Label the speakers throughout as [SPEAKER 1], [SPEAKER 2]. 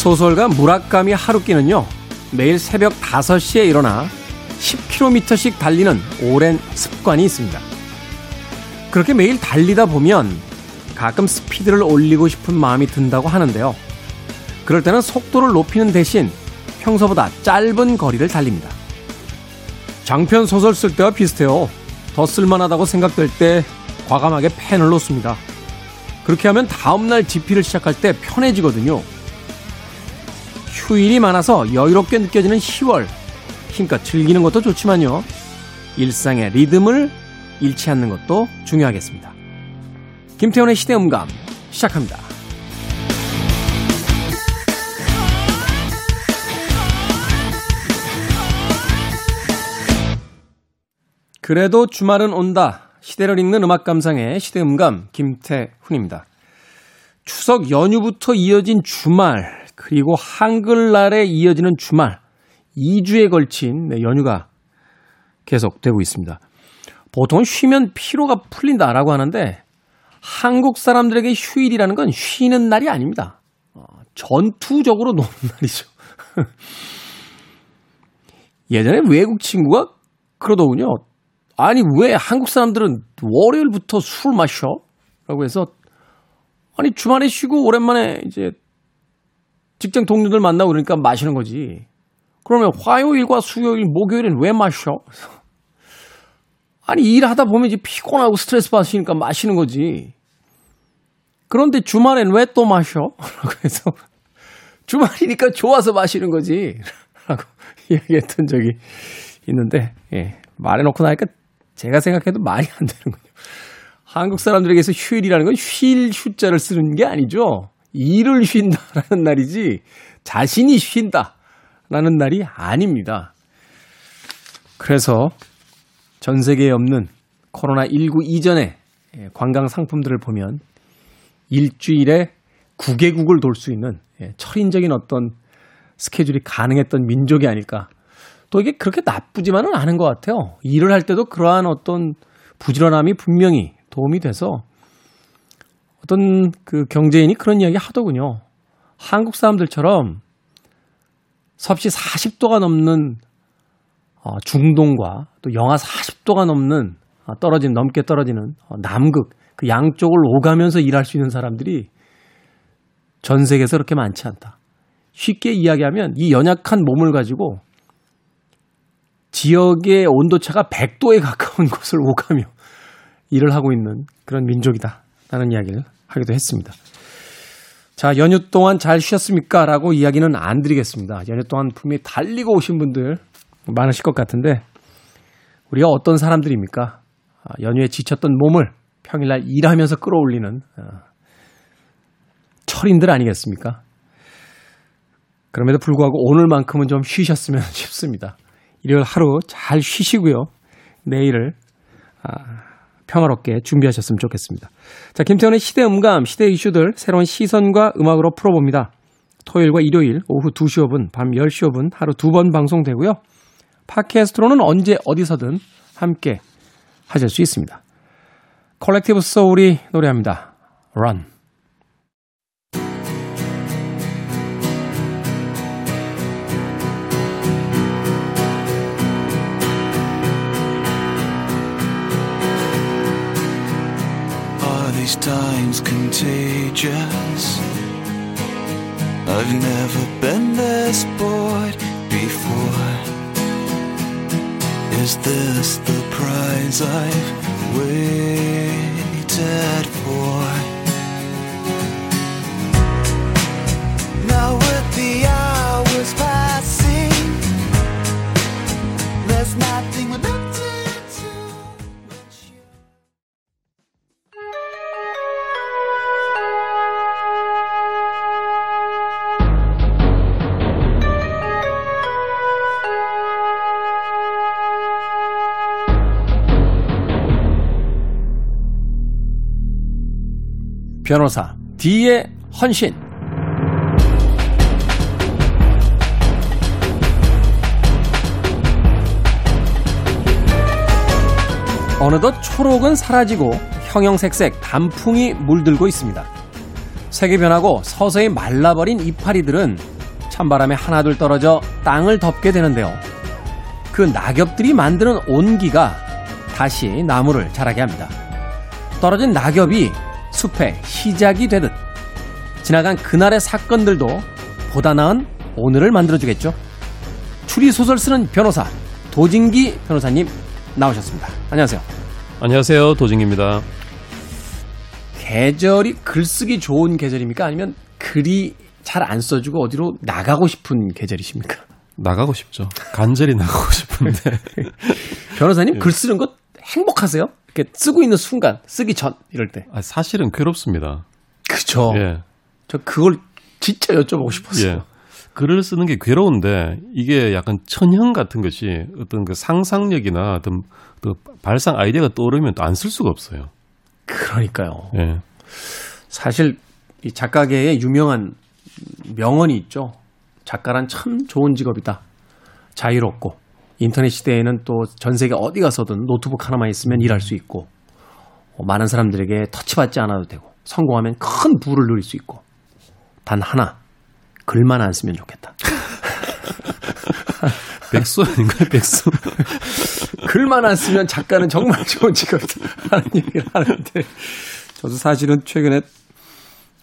[SPEAKER 1] 소설가 무라카미 하루키는요, 매일 새벽 5시에 일어나 10km씩 달리는 오랜 습관이 있습니다. 그렇게 매일 달리다 보면 가끔 스피드를 올리고 싶은 마음이 든다고 하는데요. 그럴 때는 속도를 높이는 대신 평소보다 짧은 거리를 달립니다. 장편 소설 쓸 때와 비슷해요. 더 쓸만하다고 생각될 때 과감하게 펜을 놓습니다. 그렇게 하면 다음날 집필을 시작할 때 편해지거든요. 휴일이 많아서 여유롭게 느껴지는 10월. 힘껏 즐기는 것도 좋지만요. 일상의 리듬을 잃지 않는 것도 중요하겠습니다. 김태훈의 시대음감 시작합니다. 그래도 주말은 온다. 시대를 읽는 음악 감상의 시대음감 김태훈입니다. 추석 연휴부터 이어진 주말 그리고 한글날에 이어지는 주말 2주에 걸친 네, 연휴가 계속되고 있습니다. 보통 쉬면 피로가 풀린다라고 하는데 한국 사람들에게 휴일이라는 건 쉬는 날이 아닙니다. 어, 전투적으로 노는 날이죠. 예전에 외국 친구가 그러더군요. 아니, 왜 한국 사람들은 월요일부터 술 마셔? 라고 해서, 아니, 주말에 쉬고 오랜만에 이제 직장 동료들 만나고 그러니까 마시는 거지. 그러면 화요일과 수요일, 목요일은 왜 마셔? 아니, 일하다 보면 이제 피곤하고 스트레스 받으시니까 마시는 거지. 그런데 주말엔 왜 또 마셔? 라고 해서, 주말이니까 좋아서 마시는 거지. 라고 이야기했던 적이 있는데, 예. 말해놓고 나니까 제가 생각해도 말이 안 되는군요. 한국 사람들에게서 휴일이라는 건 쉴 휴자를 쓰는 게 아니죠. 일을 쉰다라는 날이지 자신이 쉰다라는 날이 아닙니다. 그래서 전 세계에 없는 코로나19 이전의 관광 상품들을 보면 일주일에 9개국을 돌 수 있는 철인적인 어떤 스케줄이 가능했던 민족이 아닐까 또 이게 그렇게 나쁘지만은 않은 것 같아요. 일을 할 때도 그러한 어떤 부지런함이 분명히 도움이 돼서 어떤 그 경제인이 그런 이야기 하더군요. 한국 사람들처럼 섭씨 40도가 넘는 어, 중동과 또 영하 40도가 넘는 어, 떨어진 넘게 떨어지는 어, 남극 그 양쪽을 오가면서 일할 수 있는 사람들이 전 세계에서 그렇게 많지 않다. 쉽게 이야기하면 이 연약한 몸을 가지고 지역의 온도차가 100도에 가까운 곳을 오가며 일을 하고 있는 그런 민족이다. 라는 이야기를 하기도 했습니다. 자, 연휴 동안 잘 쉬었습니까? 라고 이야기는 안 드리겠습니다. 연휴 동안 분명히 달리고 오신 분들 많으실 것 같은데, 우리가 어떤 사람들입니까? 아, 연휴에 지쳤던 몸을 평일날 일하면서 끌어올리는 어, 철인들 아니겠습니까? 그럼에도 불구하고 오늘만큼은 좀 쉬셨으면 싶습니다. 일요일 하루 잘 쉬시고요. 내일을 아, 평화롭게 준비하셨으면 좋겠습니다. 자, 김태현의 시대 음감, 시대 이슈들 새로운 시선과 음악으로 풀어봅니다. 토요일과 일요일 오후 2시 5분, 밤 10시 5분 하루 두 번 방송되고요. 팟캐스트로는 언제 어디서든 함께 하실 수 있습니다. 콜렉티브 소울이 노래합니다. Run. Times contagious? I've never been this bored before. Is this the prize I've waited for? 변호사 D의 헌신 어느덧 초록은 사라지고 형형색색 단풍이 물들고 있습니다. 색이 변하고 서서히 말라버린 이파리들은 찬바람에 하나둘 떨어져 땅을 덮게 되는데요. 그 낙엽들이 만드는 온기가 다시 나무를 자라게 합니다. 떨어진 낙엽이 숲의 시작이 되듯 지나간 그날의 사건들도 보다 나은 오늘을 만들어주겠죠. 추리소설 쓰는 변호사 도진기 변호사님 나오셨습니다. 안녕하세요.
[SPEAKER 2] 안녕하세요. 도진기입니다.
[SPEAKER 1] 계절이 글쓰기 좋은 계절입니까? 아니면 글이 잘 안 써주고 어디로 나가고 싶은 계절이십니까?
[SPEAKER 2] 나가고 싶죠. 간절히 나가고 싶은데.
[SPEAKER 1] 변호사님 글 쓰는 것 행복하세요? 이렇게 쓰고 있는 순간, 쓰기 전 이럴 때.
[SPEAKER 2] 아, 사실은 괴롭습니다.
[SPEAKER 1] 그죠.
[SPEAKER 2] 예.
[SPEAKER 1] 저 그걸 진짜 여쭤보고 싶었어요.
[SPEAKER 2] 예. 글을 쓰는 게 괴로운데 이게 약간 천형 같은 것이 어떤 그 상상력이나 어떤 그 발상 아이디어가 떠오르면 또 안 쓸 수가 없어요.
[SPEAKER 1] 그러니까요.
[SPEAKER 2] 예.
[SPEAKER 1] 사실 이 작가계에 유명한 명언이 있죠. 작가란 참 좋은 직업이다. 자유롭고 인터넷 시대에는 또 전 세계 어디 가서든 노트북 하나만 있으면 일할 수 있고 어, 많은 사람들에게 터치받지 않아도 되고 성공하면 큰 부를 누릴 수 있고 단 하나 글만 안 쓰면 좋겠다.
[SPEAKER 2] 백수 아닌가요? 백수.
[SPEAKER 1] 글만 안 쓰면 작가는 정말 좋은 직업이다. 하는 얘기를 하는데 저도 사실은 최근에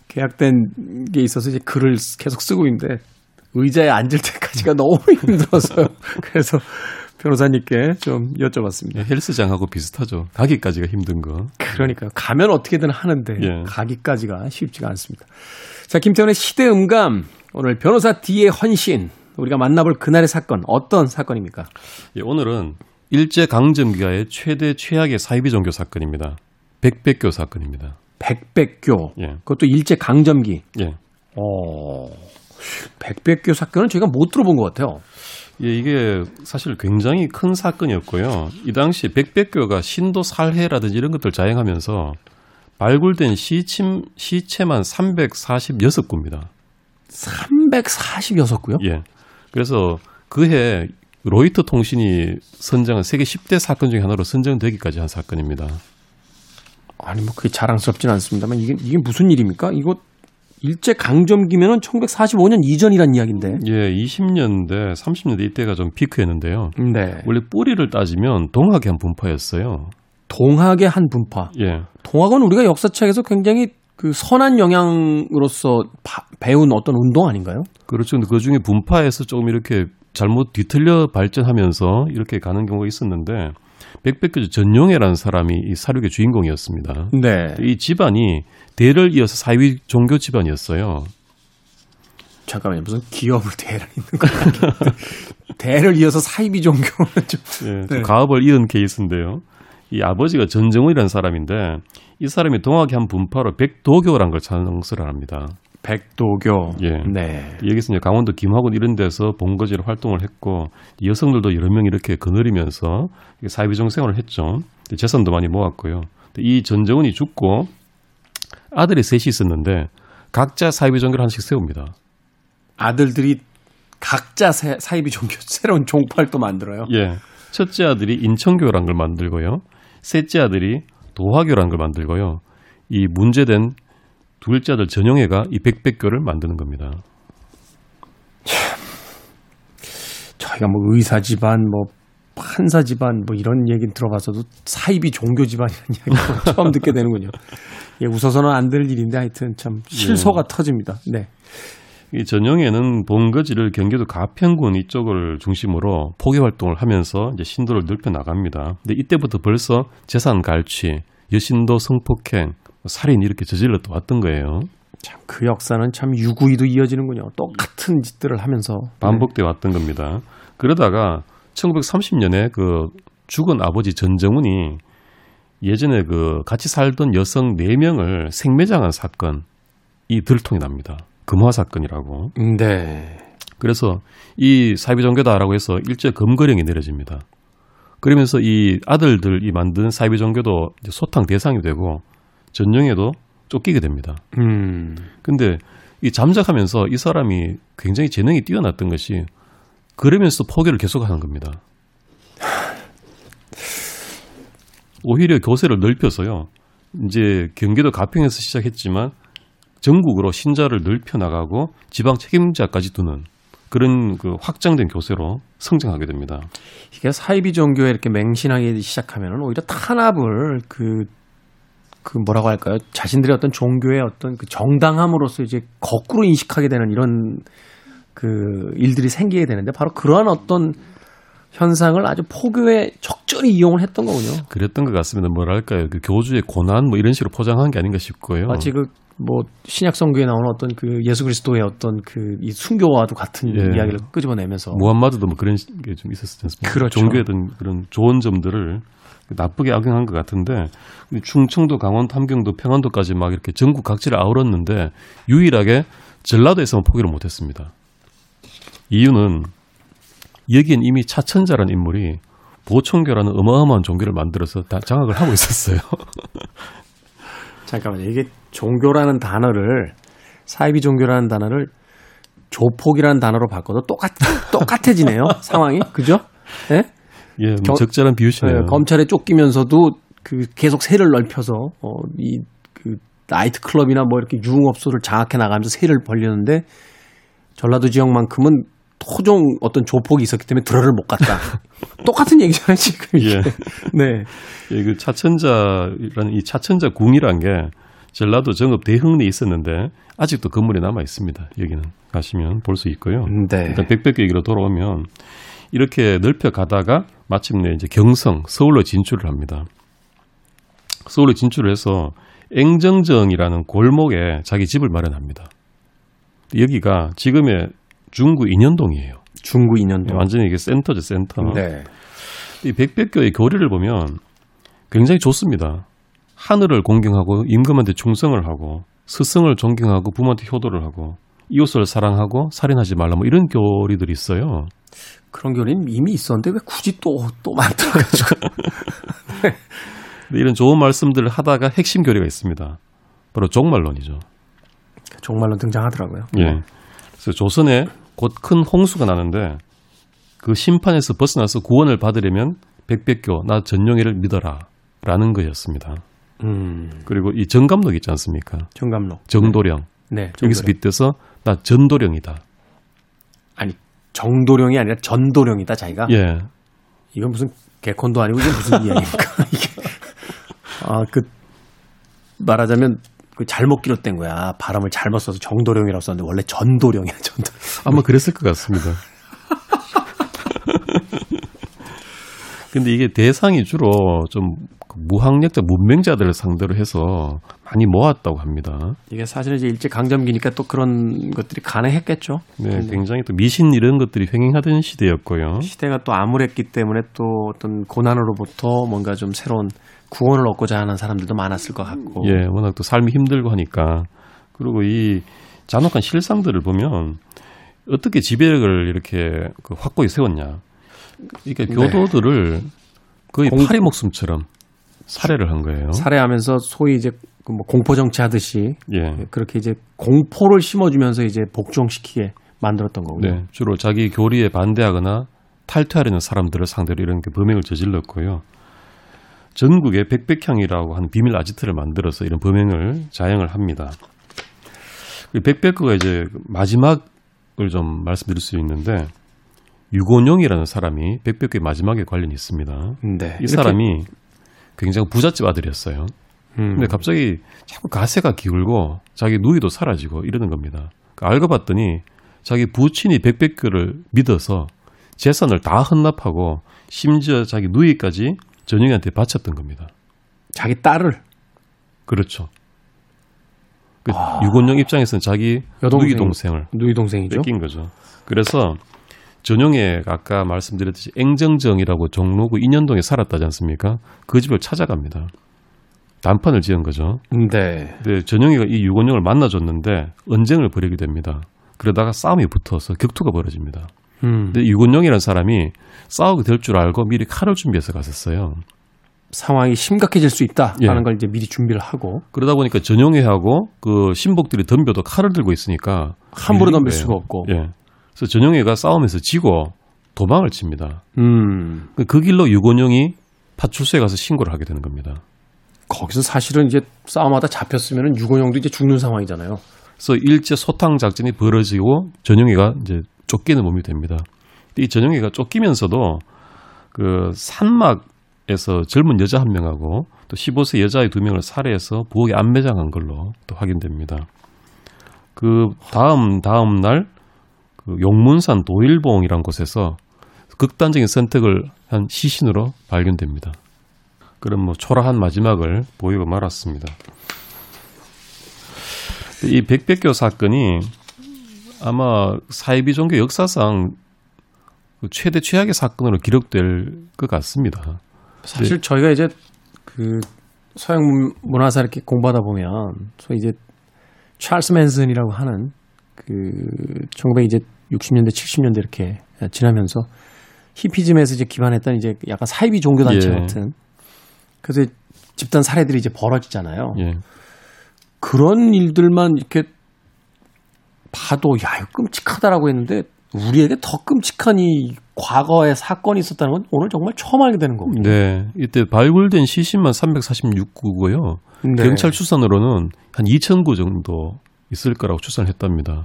[SPEAKER 1] 계약된 게 있어서 이제 글을 계속 쓰고 있는데 의자에 앉을 때까지 가 너무 힘들어서요. 그래서 변호사님께 좀 여쭤봤습니다.
[SPEAKER 2] 예, 헬스장하고 비슷하죠. 가기까지가 힘든 거.
[SPEAKER 1] 그러니까요. 가면 어떻게든 하는데
[SPEAKER 2] 예.
[SPEAKER 1] 가기까지가 쉽지가 않습니다. 자, 김태원의 시대 음감 오늘 변호사 D의 헌신 우리가 만나볼 그날의 사건 어떤 사건입니까?
[SPEAKER 2] 예, 오늘은 일제 강점기가의 최대 최악의 사이비 종교 사건입니다. 백백교 사건입니다.
[SPEAKER 1] 백백교
[SPEAKER 2] 예.
[SPEAKER 1] 그것도 일제 강점기.
[SPEAKER 2] 예.
[SPEAKER 1] 어. 백백교 사건은 저희가 못 들어본 것 같아요.
[SPEAKER 2] 예, 이게 사실 굉장히 큰 사건이었고요. 이 당시 백백교가 신도 살해라든지 이런 것들 자행하면서 발굴된 시침, 시체만 346구입니다.
[SPEAKER 1] 346구요?
[SPEAKER 2] 예. 그래서 그해 로이터 통신이 선정한 세계 10대 사건 중에 하나로 선정되기까지 한 사건입니다.
[SPEAKER 1] 아니 뭐 그게 자랑스럽진 않습니다만 이게 이게 무슨 일입니까? 이거 일제 강점기면은 1945년 이전이란 이야기인데.
[SPEAKER 2] 예, 20년대, 30년대 이때가 좀 피크였는데요.
[SPEAKER 1] 네.
[SPEAKER 2] 원래 뿌리를 따지면 동학의 한 분파였어요.
[SPEAKER 1] 동학의 한 분파.
[SPEAKER 2] 예.
[SPEAKER 1] 동학은 우리가 역사책에서 굉장히 그 선한 영향으로서 바- 배운 어떤 운동 아닌가요?
[SPEAKER 2] 그렇죠. 근데 그 중에 분파에서 조금 이렇게 잘못 뒤틀려 발전하면서 이렇게 가는 경우가 있었는데 백백교 전용해라는 사람이 이 사륙의 주인공이었습니다.
[SPEAKER 1] 네.
[SPEAKER 2] 이 집안이 대를 이어서 사위 종교 집안이었어요.
[SPEAKER 1] 잠깐만요. 무슨 기업을 대를 있는 거야. 대를 이어서 사이비 종교는 좀.
[SPEAKER 2] 예, 좀
[SPEAKER 1] 네.
[SPEAKER 2] 가업을 이은 케이스인데요. 이 아버지가 전정훈이라는 사람인데 이 사람이 동학의 한 분파로 백도교라는 걸 창설을 합니다.
[SPEAKER 1] 백도교.
[SPEAKER 2] 예.
[SPEAKER 1] 네.
[SPEAKER 2] 여기서 이제 강원도 김학원 이런 데서 본거지로 활동을 했고 여성들도 여러 명 이렇게 거느리면서 사회비정 생활을 했죠. 재산도 많이 모았고요. 이 전정훈이 죽고 아들이 셋이 있었는데 각자 사회비정교를 하나씩 세웁니다.
[SPEAKER 1] 아들들이 각자 사- 사이비 종교 새로운 종파를 또 만들어요.
[SPEAKER 2] 예. 첫째 아들이 인천교라는 걸 만들고요. 셋째 아들이 도화교라는 걸 만들고요. 이 문제된 둘째 아들 전용해가 이 백백교를 만드는 겁니다.
[SPEAKER 1] 저희가 뭐 의사 집안, 뭐 판사 집안, 뭐 이런 얘기 들어봐서도 사이비 종교 집안이라는 이야기 처음 듣게 되는군요. 예, 웃어서는 안 될 일인데 하여튼 참 실소가 터집니다. 네.
[SPEAKER 2] 이 전용에는 본거지를 경기도 가평군 이쪽을 중심으로 포개 활동을 하면서 이제 신도를 넓혀 나갑니다. 근데 이때부터 벌써 재산 갈취, 여신도 성폭행, 살인 이렇게 저질러 또 왔던 거예요.
[SPEAKER 1] 참 그 역사는 참 유구이도 이어지는군요. 똑같은 짓들을 하면서
[SPEAKER 2] 반복돼 왔던 겁니다. 그러다가 1930년에 그 죽은 아버지 전정훈이 예전에 그 같이 살던 여성 4명을 생매장한 사건, 이 들통이 납니다. 금화 사건이라고.
[SPEAKER 1] 네.
[SPEAKER 2] 그래서 이 사이비 종교다라고 해서 일제 검거령이 내려집니다. 그러면서 이 아들들이 만든 사이비 종교도 소탕 대상이 되고 전용에도 쫓기게 됩니다.
[SPEAKER 1] 음.
[SPEAKER 2] 근데 이 잠적하면서 이 사람이 굉장히 재능이 뛰어났던 것이 그러면서 포기를 계속하는 겁니다. 오히려 교세를 넓혀서요. 이제 경기도 가평에서 시작했지만 전국으로 신자를 넓혀 나가고 지방 책임자까지 두는 그런 그 확장된 교세로 성장하게 됩니다.
[SPEAKER 1] 이게 사이비 종교에 이렇게 맹신하기 시작하면은 오히려 탄압을 그, 그 뭐라고 할까요? 자신들의 어떤 종교의 어떤 그 정당함으로서 이제 거꾸로 인식하게 되는 이런 그 일들이 생기게 되는데 바로 그러한 어떤 현상을 아주 포교에 적절히 이용을 했던 거군요.
[SPEAKER 2] 그랬던 것 같습니다. 뭐랄까요? 그 교주의 고난 뭐 이런 식으로 포장한 게 아닌가 싶고요.
[SPEAKER 1] 마치 그 뭐 신약 성경에 나오는 어떤 그 예수 그리스도의 어떤 그 이 순교와도 같은
[SPEAKER 2] 예.
[SPEAKER 1] 이야기를 끄집어내면서
[SPEAKER 2] 무함마드도 뭐 그런 게 좀 있었지 않습니까?
[SPEAKER 1] 그렇죠.
[SPEAKER 2] 종교에 든 그런 좋은 점들을 나쁘게 악용한 것 같은데 충청도, 강원, 함경도, 평안도까지 막 이렇게 전국 각지를 아우렀는데 유일하게 전라도에서만 포기를 못했습니다. 이유는 여기엔 이미 차천자라는 인물이 보청교라는 어마어마한 종교를 만들어서 다 장악을 하고 있었어요.
[SPEAKER 1] 잠깐만요. 이게 종교라는 단어를 사이비 종교라는 단어를 조폭이라는 단어로 바꿔도 똑같 똑같아지네요. 상황이 그죠? 예?
[SPEAKER 2] 예, 뭐
[SPEAKER 1] 겨-
[SPEAKER 2] 적절한 비유시네요.
[SPEAKER 1] 예, 검찰에 쫓기면서도 그 계속 세를 넓혀서 어, 이그 나이트 클럽이나 뭐 이렇게 유흥업소를 장악해 나가면서 세를 벌리는데 전라도 지역만큼은 토종 어떤 조폭이 있었기 때문에 들어를 못 갔다. 똑같은 얘기잖아요 지금. 이게.
[SPEAKER 2] 예.
[SPEAKER 1] 네.
[SPEAKER 2] 예, 그 차천자라는 이 차천자 궁이란 게 전라도 정읍 대흥리에 있었는데 아직도 건물이 남아 있습니다. 여기는 가시면 볼 수 있고요.
[SPEAKER 1] 네.
[SPEAKER 2] 일단 백백교 얘기로 돌아오면 이렇게 넓혀 가다가 마침내 이제 경성 서울로 진출을 합니다. 서울로 진출을 해서 앵정정이라는 골목에 자기 집을 마련합니다. 여기가 지금의 중구 인현동이에요.
[SPEAKER 1] 중구 2년도.
[SPEAKER 2] 완전히 이게 센터죠, 센터.
[SPEAKER 1] 네.
[SPEAKER 2] 이 백백교의 교리를 보면 굉장히 좋습니다. 하늘을 공경하고 임금한테 충성을 하고 스승을 존경하고 부모한테 효도를 하고 이웃을 사랑하고 살인하지 말라 뭐 이런 교리들이 있어요.
[SPEAKER 1] 그런 교리는 이미 있었는데 왜 굳이 또 또 만들어가지고
[SPEAKER 2] 근데 이런 좋은 말씀들을 하다가 핵심 교리가 있습니다. 바로 종말론이죠.
[SPEAKER 1] 정말로 등장하더라고요.
[SPEAKER 2] 예. 그래서 조선에 곧 큰 홍수가 나는데 그 심판에서 벗어나서 구원을 받으려면 백백교 나 전용회를 믿어라 라는 것이었습니다.
[SPEAKER 1] 음,
[SPEAKER 2] 그리고 이 정감록 있지 않습니까?
[SPEAKER 1] 정감록.
[SPEAKER 2] 정도령.
[SPEAKER 1] 네.
[SPEAKER 2] 여기서
[SPEAKER 1] 정도령.
[SPEAKER 2] 빗대서 나 전도령이다.
[SPEAKER 1] 아니 정도령이 아니라 전도령이다 자기가.
[SPEAKER 2] 예.
[SPEAKER 1] 이건 무슨 개콘도 아니고 이게 무슨 이야기입니까? 이게 아그 말하자면 그 잘못 기록된 거야. 발음을 잘못 써서 정도령이라고 썼는데 원래 전도령이야 전도.
[SPEAKER 2] 아마 그랬을 것 같습니다. 근데 이게 대상이 주로 좀그 무학력자, 문맹자들을 상대로 해서 많이 모았다고 합니다.
[SPEAKER 1] 이게 사실 이제 일제 강점기니까 또 그런 것들이 가능했겠죠.
[SPEAKER 2] 네, 굉장히 또 미신 이런 것들이 횡행하던 시대였고요.
[SPEAKER 1] 시대가 또 암울했기 때문에 또 어떤 고난으로부터 뭔가 좀 새로운 구원을 얻고자 하는 사람들도 많았을 것 같고.
[SPEAKER 2] 예, 워낙 또 삶이 힘들고 하니까. 그리고 이 잔혹한 실상들을 보면 어떻게 지배력을 이렇게 그 확고히 세웠냐. 그러니까
[SPEAKER 1] 네.
[SPEAKER 2] 교도들을 거의
[SPEAKER 1] 공-
[SPEAKER 2] 파리 목숨처럼 살해를 한 거예요.
[SPEAKER 1] 살해하면서 소위 이제 그뭐 공포 정치 하듯이
[SPEAKER 2] 예.
[SPEAKER 1] 그렇게 이제 공포를 심어주면서 이제 복종시키게 만들었던 거군요.
[SPEAKER 2] 네, 주로 자기 교리에 반대하거나 탈퇴하려는 사람들을 상대로 이런 게 범행을 저질렀고요. 전국에 백백향이라고 하는 비밀 아지트를 만들어서 이런 범행을 자행을 합니다. 그 백백구가 이제 마지막을 좀 말씀드릴 수 있는데 유곤용이라는 사람이 백백구의 마지막에 관련이 있습니다.
[SPEAKER 1] 네.
[SPEAKER 2] 이 사람이 굉장히 부잣집 아들이었어요.
[SPEAKER 1] 음.
[SPEAKER 2] 근데 갑자기 자꾸 가세가 기울고 자기 누이도 사라지고 이러는 겁니다. 그 알고 봤더니 자기 부친이 백백교를 믿어서 재산을 다 헌납하고 심지어 자기 누이까지 전용이한테 바쳤던 겁니다.
[SPEAKER 1] 자기 딸을
[SPEAKER 2] 그렇죠. 그 유곤용 입장에서는 자기
[SPEAKER 1] 아. 여동생.
[SPEAKER 2] 누이 동생을
[SPEAKER 1] 누이 동생이죠.
[SPEAKER 2] 뺏긴 거죠. 그래서 전용애가 아까 말씀드렸듯이 앵정정이라고 종로구 인현동에 살았다지 않습니까? 그 집을 찾아갑니다. 단판을 지은 거죠.
[SPEAKER 1] 네.
[SPEAKER 2] 근데 전용이가 이 유곤용을 만나줬는데 언쟁을 벌이게 됩니다. 그러다가 싸움이 붙어서 격투가 벌어집니다.
[SPEAKER 1] 음.
[SPEAKER 2] 근데 유곤용이라는 사람이 싸우게 될 줄 알고 미리 칼을 준비해서 갔었어요.
[SPEAKER 1] 상황이 심각해질 수 있다라는
[SPEAKER 2] 예.
[SPEAKER 1] 걸 이제 미리 준비를 하고
[SPEAKER 2] 그러다 보니까 전용애하고 그 신복들이 덤벼도 칼을 들고 있으니까
[SPEAKER 1] 함부로 덤빌
[SPEAKER 2] 거예요.
[SPEAKER 1] 수가 없고.
[SPEAKER 2] 예. 그래서 전용애가 싸움에서 지고 도망을 칩니다.
[SPEAKER 1] 음.
[SPEAKER 2] 그- 그 길로 유곤용이 파출소에 가서 신고를 하게 되는 겁니다.
[SPEAKER 1] 거기서 사실은 이제 싸움하다 잡혔으면 유건영도 이제 죽는 상황이잖아요.
[SPEAKER 2] 그래서 일제 소탕 작전이 벌어지고 전용희가 이제 쫓기는 몸이 됩니다. 이 전용기가 쫓기면서도 그 산막에서 젊은 여자 한 명하고 또 15세 여자의 두 명을 살해해서 부엌에 안매장한 걸로 또 확인됩니다. 그 다음 다음 날 그 용문산 도일봉이란 곳에서 극단적인 선택을 한 시신으로 발견됩니다. 그런 뭐 초라한 마지막을 보이고 말았습니다. 이 백백교 사건이 아마 사이비 종교 역사상 그 최대 최악의 사건으로 기록될 것 같습니다.
[SPEAKER 1] 사실 저희가 이제 그 서양 문- 문화사 이렇게 공부하다 보면 소위 이제 찰스 맨슨이라고 하는 그 1900 이제 60년대 70년대 이렇게 지나면서 히피즘에서 이제 기반했던 이제 약간 사이비 종교 단체
[SPEAKER 2] 예.
[SPEAKER 1] 같은 그래서 집단 살해들이 이제 벌어지잖아요.
[SPEAKER 2] 예.
[SPEAKER 1] 그런 일들만 이렇게 봐도 야 이거 끔찍하다라고 했는데 우리에게 더 끔찍한 이 과거의 사건이 있었다는 건 오늘 정말 처음 알게 되는 거거든요.
[SPEAKER 2] 네. 이때 발굴된 시신만 346구고요.
[SPEAKER 1] 네.
[SPEAKER 2] 경찰 추산으로는 한 2,000구 정도 있을 거라고 추산을 했답니다.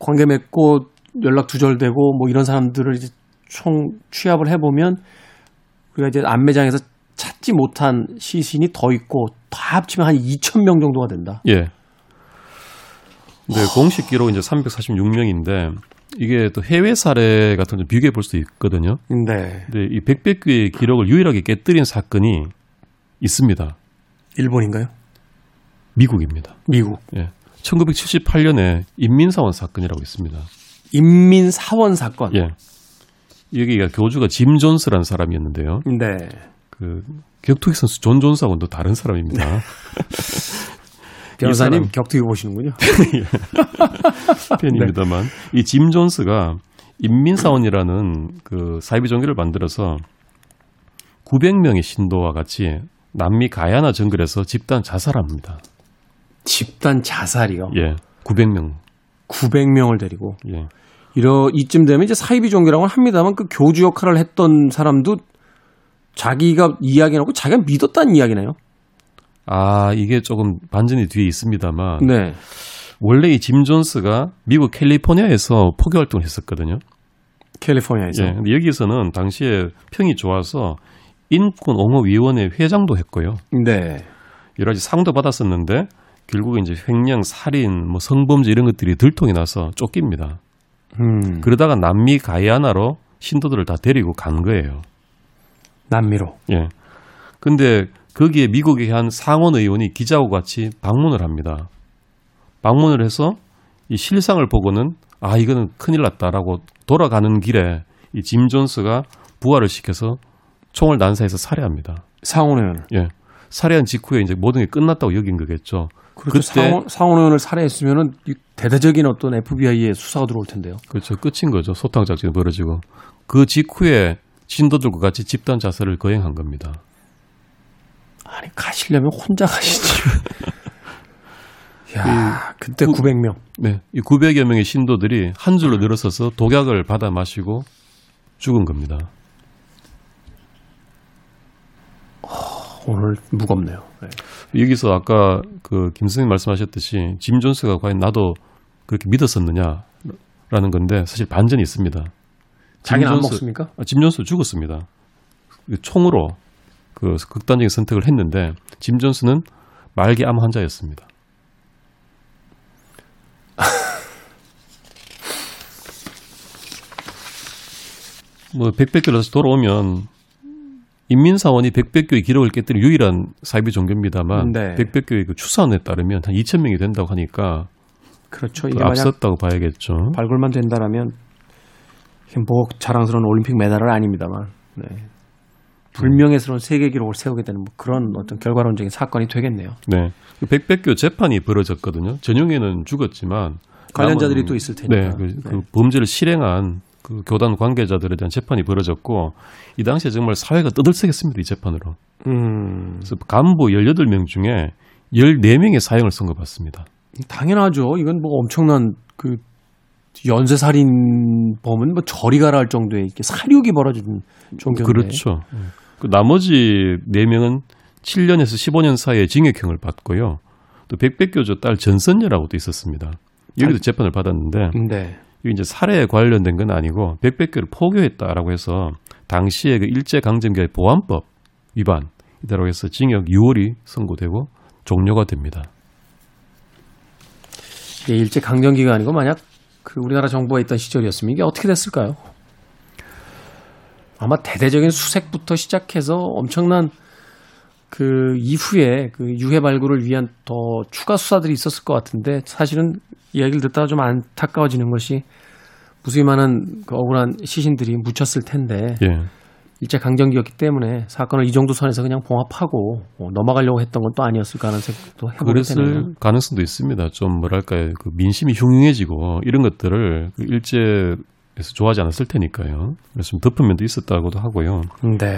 [SPEAKER 1] 관계 맺고 연락 두절되고 뭐 이런 사람들을 이제 총 취합을 해보면 우리가 이제 안매장에서 찾지 못한 시신이 더 있고 다 합치면 한 2천 명 정도가 된다.
[SPEAKER 2] 예. 네, 공식 기록은 이제 346명인데 이게 또 해외 사례 같은 거 비교해 볼 수 있거든요.
[SPEAKER 1] 네.
[SPEAKER 2] 근데 이 백백교의 기록을 유일하게 깨뜨린 사건이 있습니다.
[SPEAKER 1] 일본인가요?
[SPEAKER 2] 미국입니다.
[SPEAKER 1] 미국.
[SPEAKER 2] 예. 1978년에 인민사원 사건이라고 있습니다.
[SPEAKER 1] 인민 사원 사건.
[SPEAKER 2] 예. 여기가 교주가 짐 존스라는 사람이었는데요.
[SPEAKER 1] 네.
[SPEAKER 2] 그 격투기 선수 존 존스하고는 또 다른 사람입니다.
[SPEAKER 1] 변호사님
[SPEAKER 2] 이 사람-
[SPEAKER 1] 격투기 보시는군요.
[SPEAKER 2] 팬입니다만 이 짐 존스가 인민사원이라는 그 사이비 종교를 만들어서 900명의 신도와 같이 남미 가야나 정글에서 집단 자살합니다.
[SPEAKER 1] 집단 자살이요.
[SPEAKER 2] 예, 900명.
[SPEAKER 1] 900명을 데리고
[SPEAKER 2] 예,
[SPEAKER 1] 이러 이쯤 되면 이제 사이비 종교라고 합니다만 그 교주 역할을 했던 사람도 자기가 이야기하고 자기가 믿었다는 이야기네요.
[SPEAKER 2] 아 이게 조금 반전이 뒤에 있습니다만
[SPEAKER 1] 네.
[SPEAKER 2] 원래 이 짐 존스가 미국 캘리포니아에서 포교 활동을 했었거든요.
[SPEAKER 1] 캘리포니아에서.
[SPEAKER 2] 예, 근데 여기서는 당시에 평이 좋아서 인권 옹호 위원회 회장도 했고요.
[SPEAKER 1] 네.
[SPEAKER 2] 여러 가지 상도 받았었는데 결국 이제 횡령, 살인, 뭐 성범죄 이런 것들이 들통이 나서 쫓깁니다.
[SPEAKER 1] 음.
[SPEAKER 2] 그러다가 남미 가야나로 신도들을 다 데리고 간 거예요.
[SPEAKER 1] 남미로.
[SPEAKER 2] 예. 근데 거기에 미국의 한 상원 의원이 기자와 같이 방문을 합니다. 방문을 해서 이 실상을 보고는 아 이거는 큰일 났다라고 돌아가는 길에 이 짐 존스가 부하를 시켜서 총을 난사해서 살해합니다.
[SPEAKER 1] 상원 의원을.
[SPEAKER 2] 예. 살해한 직후에 이제 모든 게 끝났다고 여긴 거겠죠.
[SPEAKER 1] 그렇죠.
[SPEAKER 2] 그때-
[SPEAKER 1] 상원, 상원 의원을 살해했으면은 이 대대적인 어떤 FBI의 수사가 들어올 텐데요.
[SPEAKER 2] 그렇죠. 끝인 거죠. 소탕 작전이 벌어지고 그 직후에 신도들과 같이 집단 자살을 거행한 겁니다.
[SPEAKER 1] 아니 가시려면 혼자 가시지. 야, 그때
[SPEAKER 2] 구-
[SPEAKER 1] 900명.
[SPEAKER 2] 네, 이 900여 명의 신도들이 한 줄로 늘어서서 독약을 받아 마시고 죽은 겁니다.
[SPEAKER 1] 오늘 무겁네요. 네.
[SPEAKER 2] 여기서 아까 그 김선생 말씀하셨듯이 짐 존스가 과연 나도 그렇게 믿었었느냐라는 건데 사실 반전이 있습니다.
[SPEAKER 1] 자기는 안
[SPEAKER 2] 존스-
[SPEAKER 1] 먹습니까?
[SPEAKER 2] 아, 짐 존스 죽었습니다. 그 총으로 그 극단적인 선택을 했는데 짐 존스는 말기 암 환자였습니다. 뭐 백백교에서 돌아오면 인민사원이 백백교의 기록을 깨뜨린 유일한 사이비 종교입니다만
[SPEAKER 1] 네.
[SPEAKER 2] 백백교의 그 추산에 따르면 한 2천 명이 된다고 하니까
[SPEAKER 1] 그렇죠.
[SPEAKER 2] 그
[SPEAKER 1] 이게
[SPEAKER 2] 앞섰다고 봐야겠죠.
[SPEAKER 1] 발굴만 된다라면 뭐 자랑스러운 올림픽 메달은 아닙니다만 네. 불명예스러운 세계 기록을 세우게 되는 뭐 그런 어떤 결과론적인 사건이 되겠네요.
[SPEAKER 2] 네. 그 백백교 재판이 벌어졌거든요. 전용에는 죽었지만
[SPEAKER 1] 관련자들이
[SPEAKER 2] 남은-
[SPEAKER 1] 또 있을 테니까.
[SPEAKER 2] 네, 그, 그 범죄를 실행한 그 교단 관계자들에 대한 재판이 벌어졌고 이 당시에 정말 사회가 떠들썩했습니다. 이 재판으로.
[SPEAKER 1] 음,
[SPEAKER 2] 그래서 간부 18명 중에 14명의 사형을 선고받습니다.
[SPEAKER 1] 당연하죠. 이건 뭐 엄청난 그 연쇄 살인범은 뭐 저리 가라 할 정도의 이렇게 사륙이 벌어진 종교인데.
[SPEAKER 2] 그렇죠. 그 나머지 4명은 7년에서 15년 사이의 징역형을 받고요. 또 백백교조 딸 전선녀라고도 있었습니다. 여기도 재판을 받았는데
[SPEAKER 1] 네.
[SPEAKER 2] 이게 이제 살해에 관련된 건 아니고 몇백 개를 포교했다라고 해서 당시에 그 일제 강점기의 보안법 위반 이대로 해서 징역 6월이 선고되고 종료가 됩니다.
[SPEAKER 1] 이게 일제 강점기가 아니고 만약 그 우리나라 정부가 있던 시절이었으면 이게 어떻게 됐을까요? 아마 대대적인 수색부터 시작해서 엄청난 그 이후에 그 유해 발굴을 위한 더 추가 수사들이 있었을 것 같은데 사실은 이야기를 듣다가 좀 안타까워지는 것이 무수히 많은 그 억울한 시신들이 묻혔을 텐데
[SPEAKER 2] 예.
[SPEAKER 1] 일제 강점기였기 때문에 사건을 이 정도 선에서 그냥 봉합하고 어, 넘어가려고 했던 건 또 아니었을까 하는 생각도 해보게.
[SPEAKER 2] 그랬을 가능성도 있습니다. 좀 뭐랄까요, 그 민심이 흉흉해지고 이런 것들을 그 일제에서 좋아하지 않았을 테니까요. 그래서 좀 덮은 면도 있었다고도 하고요.
[SPEAKER 1] 네.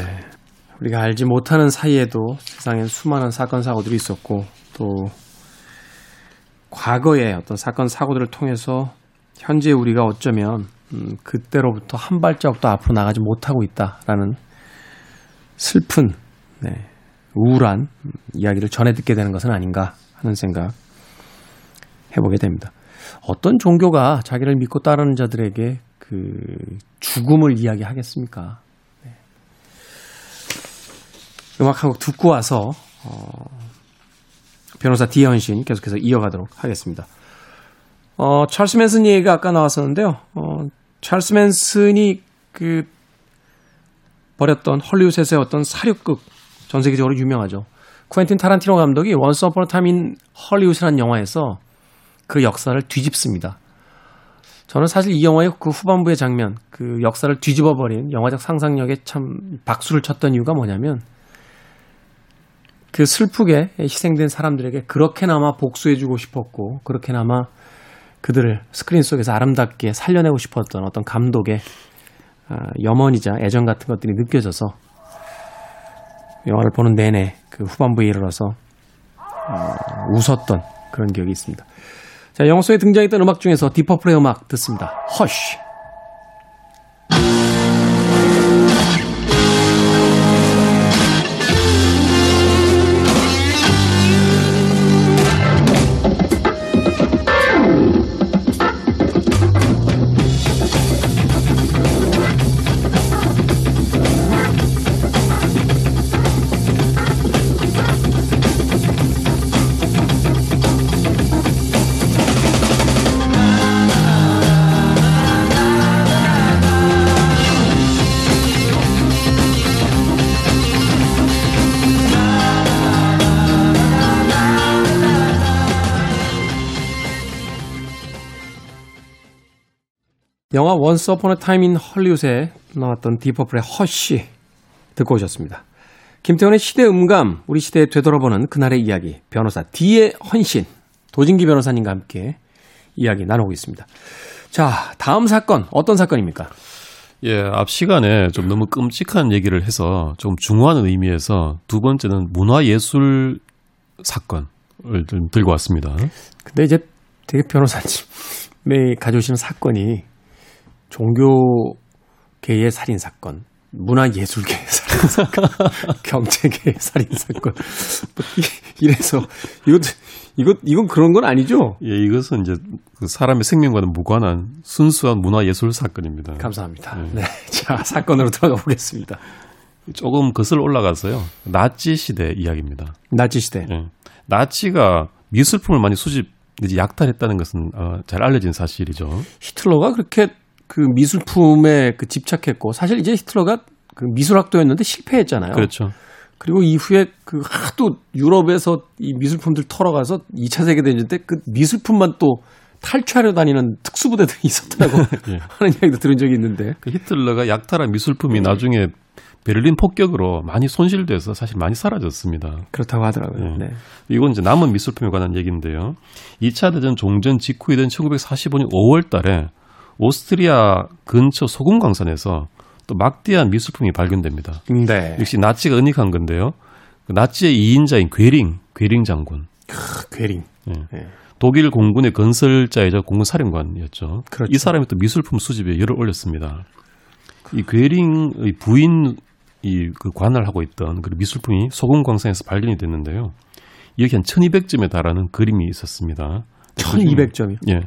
[SPEAKER 1] 우리가 알지 못하는 사이에도 세상엔 수많은 사건 사고들이 있었고 또 과거의 어떤 사건 사고들을 통해서 현재 우리가 어쩌면 음, 그때로부터 한 발자국도 앞으로 나가지 못하고 있다라는 슬픈 네, 우울한 음, 이야기를 전해 듣게 되는 것은 아닌가 하는 생각 해보게 됩니다. 어떤 종교가 자기를 믿고 따르는 자들에게 그 죽음을 이야기하겠습니까? 음악 한 곡 듣고 와서 어, 변호사 디현 신 계속해서 이어가도록 하겠습니다. 어, 찰스 맨슨 얘기가 아까 나왔었는데요. 어, 찰스 맨슨이 그 벌였던 헐리우드에서의 어떤 살육극 전 세계적으로 유명하죠. 쿠엔틴 타란티노 감독이 Once Upon a Time in Hollywood라는 영화에서 그 역사를 뒤집습니다. 저는 사실 이 영화의 그 후반부의 장면, 그 역사를 뒤집어 버린 영화적 상상력에 참 박수를 쳤던 이유가 뭐냐면 그 슬프게 희생된 사람들에게 그렇게나마 복수해주고 싶었고 그렇게나마 그들을 스크린 속에서 아름답게 살려내고 싶었던 어떤 감독의 아, 염원이자 애정 같은 것들이 느껴져서 영화를 보는 내내 그 후반부에 이르러서 어, 웃었던 그런 기억이 있습니다. 자, 영화 속에 등장했던 음악 중에서 디퍼플의 음악 듣습니다. 허쉬. 영화 Once Upon a Time in Hollywood에 나왔던 딥 퍼플의 Hush 듣고 오셨습니다. 김태원의 시대 음감, 우리 시대에 되돌아보는 그날의 이야기, 변호사 D의 헌신, 도진기 변호사님과 함께 이야기 나누고 있습니다. 자, 다음 사건, 어떤 사건입니까?
[SPEAKER 2] 예, 앞 시간에 좀 너무 끔찍한 얘기를 해서 좀 중후한 의미에서 두 번째는 문화예술 사건을 좀 들고 왔습니다.
[SPEAKER 1] 근데 이제 되게 변호사님이 가져오시는 사건이 종교계의 살인 사건, 문화예술계의 살인 사건, 경제계의 살인 사건. 뭐 이래서 이것 이것 이건 그런 건 아니죠?
[SPEAKER 2] 예, 이것은 이제 그 사람의 생명과는 무관한 순수한 문화 예술 사건입니다.
[SPEAKER 1] 감사합니다. 네. 네. 자, 사건으로 들어가 보겠습니다.
[SPEAKER 2] 조금 거슬 올라가서요. 나치 시대 이야기입니다.
[SPEAKER 1] 나치 시대.
[SPEAKER 2] 예. 나치가 미술품을 많이 수집 이제 약탈했다는 것은 어, 잘 알려진 사실이죠.
[SPEAKER 1] 히틀러가 그렇게 그 미술품에 그 집착했고 사실 이제 히틀러가 그 미술학도였는데 실패했잖아요.
[SPEAKER 2] 그렇죠.
[SPEAKER 1] 그리고 이후에 그 하도 유럽에서 이 미술품들 털어가서 2차 세계대전 때 그 미술품만 또 탈취하려 다니는 특수부대들이 있었다고 예. 하는 이야기도 들은 적이 있는데.
[SPEAKER 2] 그 히틀러가 약탈한 미술품이 나중에 베를린 폭격으로 많이 손실돼서 사실 많이 사라졌습니다.
[SPEAKER 1] 그렇다고 하더라고요. 예. 네.
[SPEAKER 2] 이건 이제 남은 미술품에 관한 얘기인데요. 2차 대전 종전 직후이던 1945년 5월 달에 오스트리아 근처 소금 광산에서 또 막대한 미술품이 발견됩니다.
[SPEAKER 1] 네.
[SPEAKER 2] 역시 나치가 은닉한 건데요. 그 나치의 2인자인 괴링, 괴링 장군.
[SPEAKER 1] 크, 괴링.
[SPEAKER 2] 예. 네. 독일 공군의 건설자이자 공군 사령관이었죠.
[SPEAKER 1] 그렇죠.
[SPEAKER 2] 이 사람이 또 미술품 수집에 열을 올렸습니다. 이 괴링의 부인 이그 관할 하고 있던 그 미술품이 소금 광산에서 발견이 됐는데요. 여기 한 1200점에 달하는 그림이 있었습니다.
[SPEAKER 1] 1200점이요?
[SPEAKER 2] 예.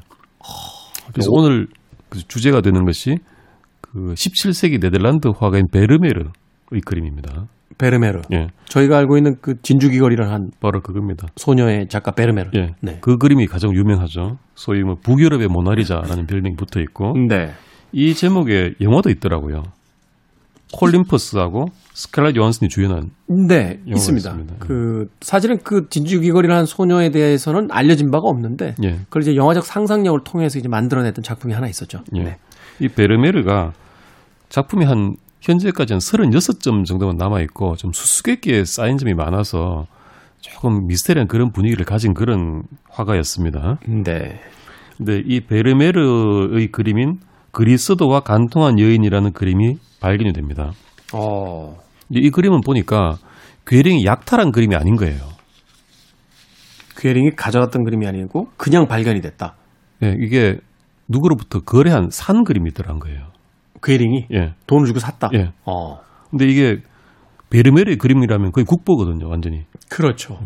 [SPEAKER 2] 그래서 오, 오늘 그 주제가 되는 것이 그 17세기 네덜란드 화가인 베르메르의 그림입니다.
[SPEAKER 1] 베르메르.
[SPEAKER 2] 예,
[SPEAKER 1] 저희가 알고 있는 그 진주귀걸이를 한
[SPEAKER 2] 바로 그겁니다.
[SPEAKER 1] 소녀의 작가 베르메르.
[SPEAKER 2] 예,
[SPEAKER 1] 네.
[SPEAKER 2] 그 그림이 가장 유명하죠. 소위 뭐 북유럽의 모나리자라는 별명이 붙어 있고
[SPEAKER 1] 네.
[SPEAKER 2] 이 제목에 영화도 있더라고요. 콜린 퍼스하고 스칼렛 요한슨이 주연한
[SPEAKER 1] 네, 있습니다.
[SPEAKER 2] 있습니다.
[SPEAKER 1] 그 사실은 그 진주귀걸이라는 소녀에 대해서는 알려진 바가 없는데
[SPEAKER 2] 예,
[SPEAKER 1] 그걸 이제 영화적 상상력을 통해서 이제 만들어냈던 작품이 하나 있었죠.
[SPEAKER 2] 예.
[SPEAKER 1] 네.
[SPEAKER 2] 이 베르메르가 작품이 한 현재까지는 36점 정도만 남아 있고 좀 수수께끼에 쌓인 점이 많아서 조금 미스테리한 그런 분위기를 가진 그런 화가였습니다.
[SPEAKER 1] 네.
[SPEAKER 2] 근데 이 베르메르의 그림인 그리스도와 간통한 여인이라는 그림이 발견이 됩니다.
[SPEAKER 1] 어.
[SPEAKER 2] 이 그림은 보니까 괴링이 약탈한 그림이 아닌 거예요.
[SPEAKER 1] 괴링이 가져갔던 그림이 아니고 그냥 발견이 됐다.
[SPEAKER 2] 예, 이게 누구로부터 거래한 산 그림이더란 거예요.
[SPEAKER 1] 괴링이
[SPEAKER 2] 예.
[SPEAKER 1] 돈을 주고 샀다.
[SPEAKER 2] 예.
[SPEAKER 1] 어.
[SPEAKER 2] 근데 이게 베르메르의 그림이라면 거의 국보거든요, 완전히.
[SPEAKER 1] 그렇죠.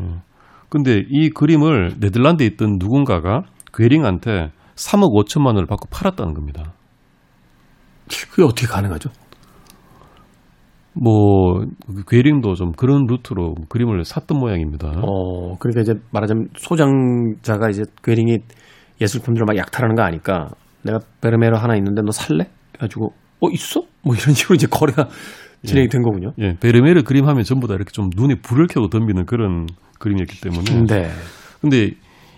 [SPEAKER 2] 근데 이 그림을 네덜란드에 있던 누군가가 괴링한테 3억 5천만 원을 받고 팔았다는 겁니다.
[SPEAKER 1] 그게 어떻게 가능하죠?
[SPEAKER 2] 뭐 괴링도 좀 그런 루트로 그림을 샀던 모양입니다.
[SPEAKER 1] 어, 그러니까 이제 말하자면 소장자가 이제 괴링이 예술품들을 막 약탈하는 거 아니까 내가 베르메르 하나 있는데 너 살래? 해가지고 어 있어? 뭐 이런 식으로 이제 거래가 진행이 된 거군요.
[SPEAKER 2] 예, 베르메르 그림 하면 전부 다 이렇게 좀 눈에 불을 켜고 덤비는 그런 그림이었기 때문에.
[SPEAKER 1] 네.
[SPEAKER 2] 근데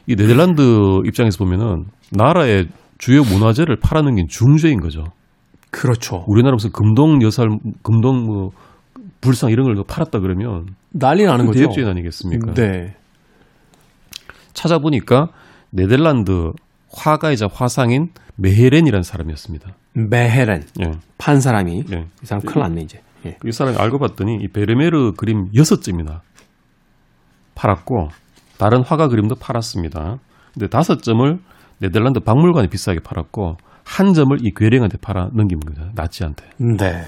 [SPEAKER 2] 이 네덜란드 입장에서 보면은 나라의 주요 문화재를 팔아넘긴 중죄인 거죠.
[SPEAKER 1] 그렇죠.
[SPEAKER 2] 우리나라 무슨 금동 여살, 금동 뭐 불상 이런 걸 팔았다 그러면
[SPEAKER 1] 난리 나는 거죠.
[SPEAKER 2] 대역죄인 아니겠습니까?
[SPEAKER 1] 네.
[SPEAKER 2] 찾아보니까 네덜란드 화가이자 화상인 메헤렌이라는 사람이었습니다.
[SPEAKER 1] 메헤렌
[SPEAKER 2] 예,
[SPEAKER 1] 판 사람이
[SPEAKER 2] 예.
[SPEAKER 1] 이 사람 큰일 났네 이제. 예.
[SPEAKER 2] 이 사람이 알고 봤더니 이 베르메르 그림 여섯 점이나 팔았고 다른 화가 그림도 팔았습니다. 근데 다섯 점을 네덜란드 박물관에 비싸게 팔았고 한 점을 이 괴령한테 팔아 넘긴 겁니다. 나치한테.
[SPEAKER 1] 네.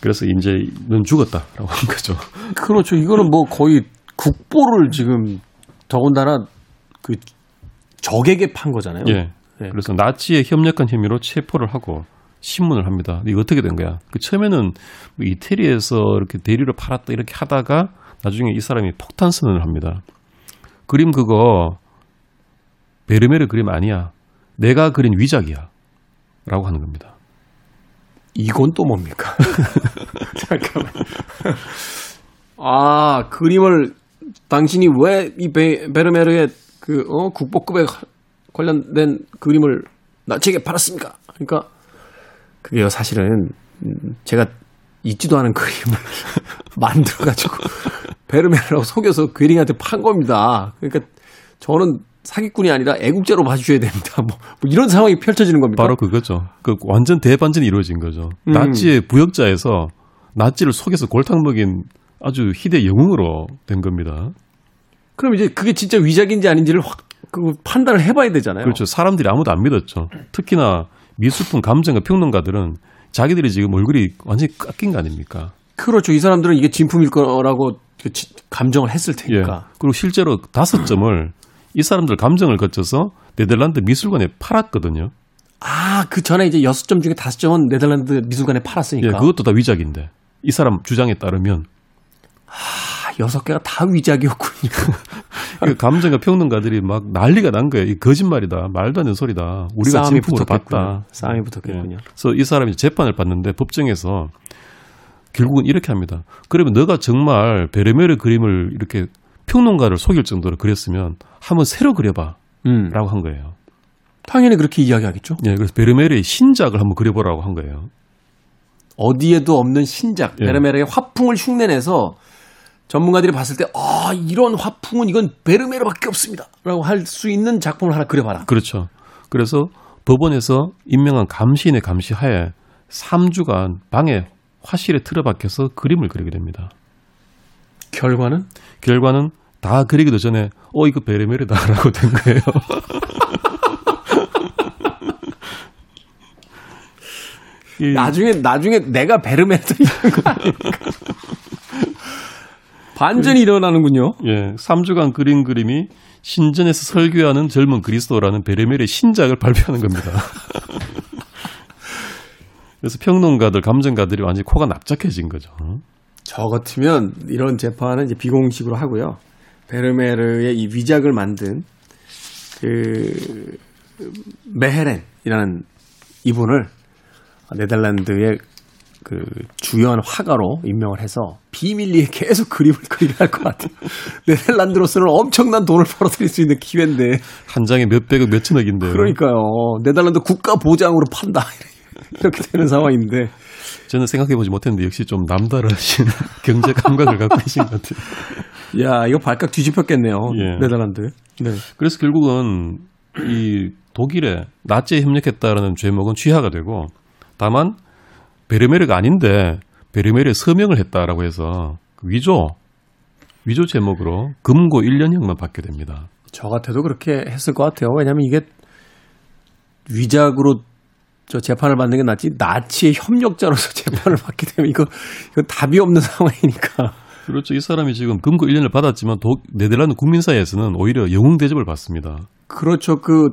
[SPEAKER 2] 그래서 이제 넌 죽었다라고 한 거죠.
[SPEAKER 1] 그렇죠. 이거는 뭐 거의 국보를 지금 더군다나 그 적에게 판 거잖아요.
[SPEAKER 2] 예.
[SPEAKER 1] 예.
[SPEAKER 2] 그래서 나치에 협력한 혐의로 체포를 하고 신문을 합니다. 이거 어떻게 된 거야? 그 처음에는 뭐 이태리에서 이렇게 대리로 팔았다 이렇게 하다가 나중에 이 사람이 폭탄 선언을 합니다. 그림 그거 베르메르 그림 아니야. 내가 그린 위작이야. 라고 하는 겁니다.
[SPEAKER 1] 이건 또 뭡니까? 잠깐만. 아, 그림을 당신이 왜 이 베르메르의 그, 어, 국보급에 관련된 그림을 나치에게 팔았습니까? 그러니까, 그게요, 사실은, 음, 제가 있지도 않은 그림을 만들어가지고, 베르메르라고 속여서 괴링한테 판 겁니다. 그러니까, 저는 사기꾼이 아니라 애국자로 봐주셔야 됩니다. 뭐, 뭐 이런 상황이 펼쳐지는 겁니까?
[SPEAKER 2] 바로 그거죠. 그 완전 대반전이 이루어진 거죠.
[SPEAKER 1] 음.
[SPEAKER 2] 나치의 부역자에서 나치를 속여서 골탕 먹인 아주 희대 영웅으로 된 겁니다.
[SPEAKER 1] 그럼 이제 그게 진짜 위작인지 아닌지를 확, 그 판단을 해봐야 되잖아요.
[SPEAKER 2] 그렇죠. 사람들이 아무도 안 믿었죠. 특히나 미술품 감정가 평론가들은 자기들이 지금 얼굴이 완전히 깎인 거 아닙니까?
[SPEAKER 1] 그렇죠. 이 사람들은 이게 진품일 거라고 감정을 했을 테니까.
[SPEAKER 2] 그리고 실제로 다섯 점을 이 사람들 감정을 거쳐서 네덜란드 미술관에 팔았거든요.
[SPEAKER 1] 아, 그 전에 이제 여섯 점 중에 다섯 점은 네덜란드 미술관에
[SPEAKER 2] 예,
[SPEAKER 1] 팔았으니까.
[SPEAKER 2] 그것도 다 위작인데. 이 사람 주장에 따르면
[SPEAKER 1] 아, 여섯 개가 다 위작이었군요.
[SPEAKER 2] 그 감정가 평론가들이 막 난리가 난 거예요. 이 거짓말이다. 말도 안 되는 소리다. 우리가
[SPEAKER 1] 싸움이.
[SPEAKER 2] 봤다.
[SPEAKER 1] 싸움이
[SPEAKER 2] 예.
[SPEAKER 1] 붙었겠군요.
[SPEAKER 2] 그래서 이 사람이 재판을 받는데 법정에서 결국은 이렇게 합니다. 그러면 너가 정말 베르메르 그림을 이렇게 평론가를 속일 정도로 그렸으면 한번 새로 그려봐.
[SPEAKER 1] 음.
[SPEAKER 2] 라고 한 거예요.
[SPEAKER 1] 당연히 그렇게 이야기하겠죠.
[SPEAKER 2] 예, 그래서 베르메르의 신작을 한번 그려보라고 한 거예요.
[SPEAKER 1] 어디에도 없는 신작,
[SPEAKER 2] 예.
[SPEAKER 1] 베르메르의 화풍을 흉내내서 전문가들이 봤을 때, 아, 이런 화풍은 이건 베르메르밖에 없습니다. 라고 할 수 있는 작품을 하나 그려봐라.
[SPEAKER 2] 그렇죠. 그래서 법원에서 임명한 감시인의 감시하에 3주간 방에 화실에 틀어박혀서 그림을 그리게 됩니다.
[SPEAKER 1] 결과는?
[SPEAKER 2] 결과는 다 그리기도 전에 어 이거 베르메르다라고 된 거예요. 이-
[SPEAKER 1] 나중에, 나중에 내가 베르메르다 이런 거 아니에요? 반전이 일어나는군요.
[SPEAKER 2] 예, 3주간 그린 그림이 신전에서 설교하는 젊은 그리스도라는 베르멜의 신작을 발표하는 겁니다. 그래서 평론가들, 감정가들이 완전히 코가 납작해진 거죠.
[SPEAKER 1] 저 같으면 이런 재판은 이제 비공식으로 하고요. 베르메르의 이 위작을 만든 그 메헤렌이라는 이분을 네덜란드의 그 주요한 화가로 임명을 해서 비밀리에 계속 그림을 그리게 할 것 같아요. 네덜란드로서는 엄청난 돈을 벌어들일 수 있는 기회인데.
[SPEAKER 2] 한 장에 몇 백억, 몇천억인데요.
[SPEAKER 1] 그러니까요. 네덜란드 국가 보장으로 판다. 이렇게 되는 상황인데.
[SPEAKER 2] 저는 생각해보지 못했는데 역시 좀 남다르신 경제 감각을 갖고 계신 것 같아요.
[SPEAKER 1] 야, 이거 발칵 뒤집혔겠네요.
[SPEAKER 2] 예.
[SPEAKER 1] 네덜란드. 네.
[SPEAKER 2] 그래서 결국은 이 독일에 나치에 협력했다라는 죄목은 취하가 되고 다만 베르메르가 아닌데 베르메르에 서명을 했다라고 해서 그 위조 위조 제목으로 금고 1년형만 받게 됩니다.
[SPEAKER 1] 저 같아도 그렇게 했을 것 같아요. 왜냐하면 이게 위작으로 저 재판을 받는 게 낫지 나치의 협력자로서 재판을 받게 되면 이거 이거 답이 없는 상황이니까.
[SPEAKER 2] 그렇죠. 이 사람이 지금 금고 1년을 받았지만 도, 네덜란드 국민 사이에서는 오히려 영웅 대접을 받습니다.
[SPEAKER 1] 그렇죠. 그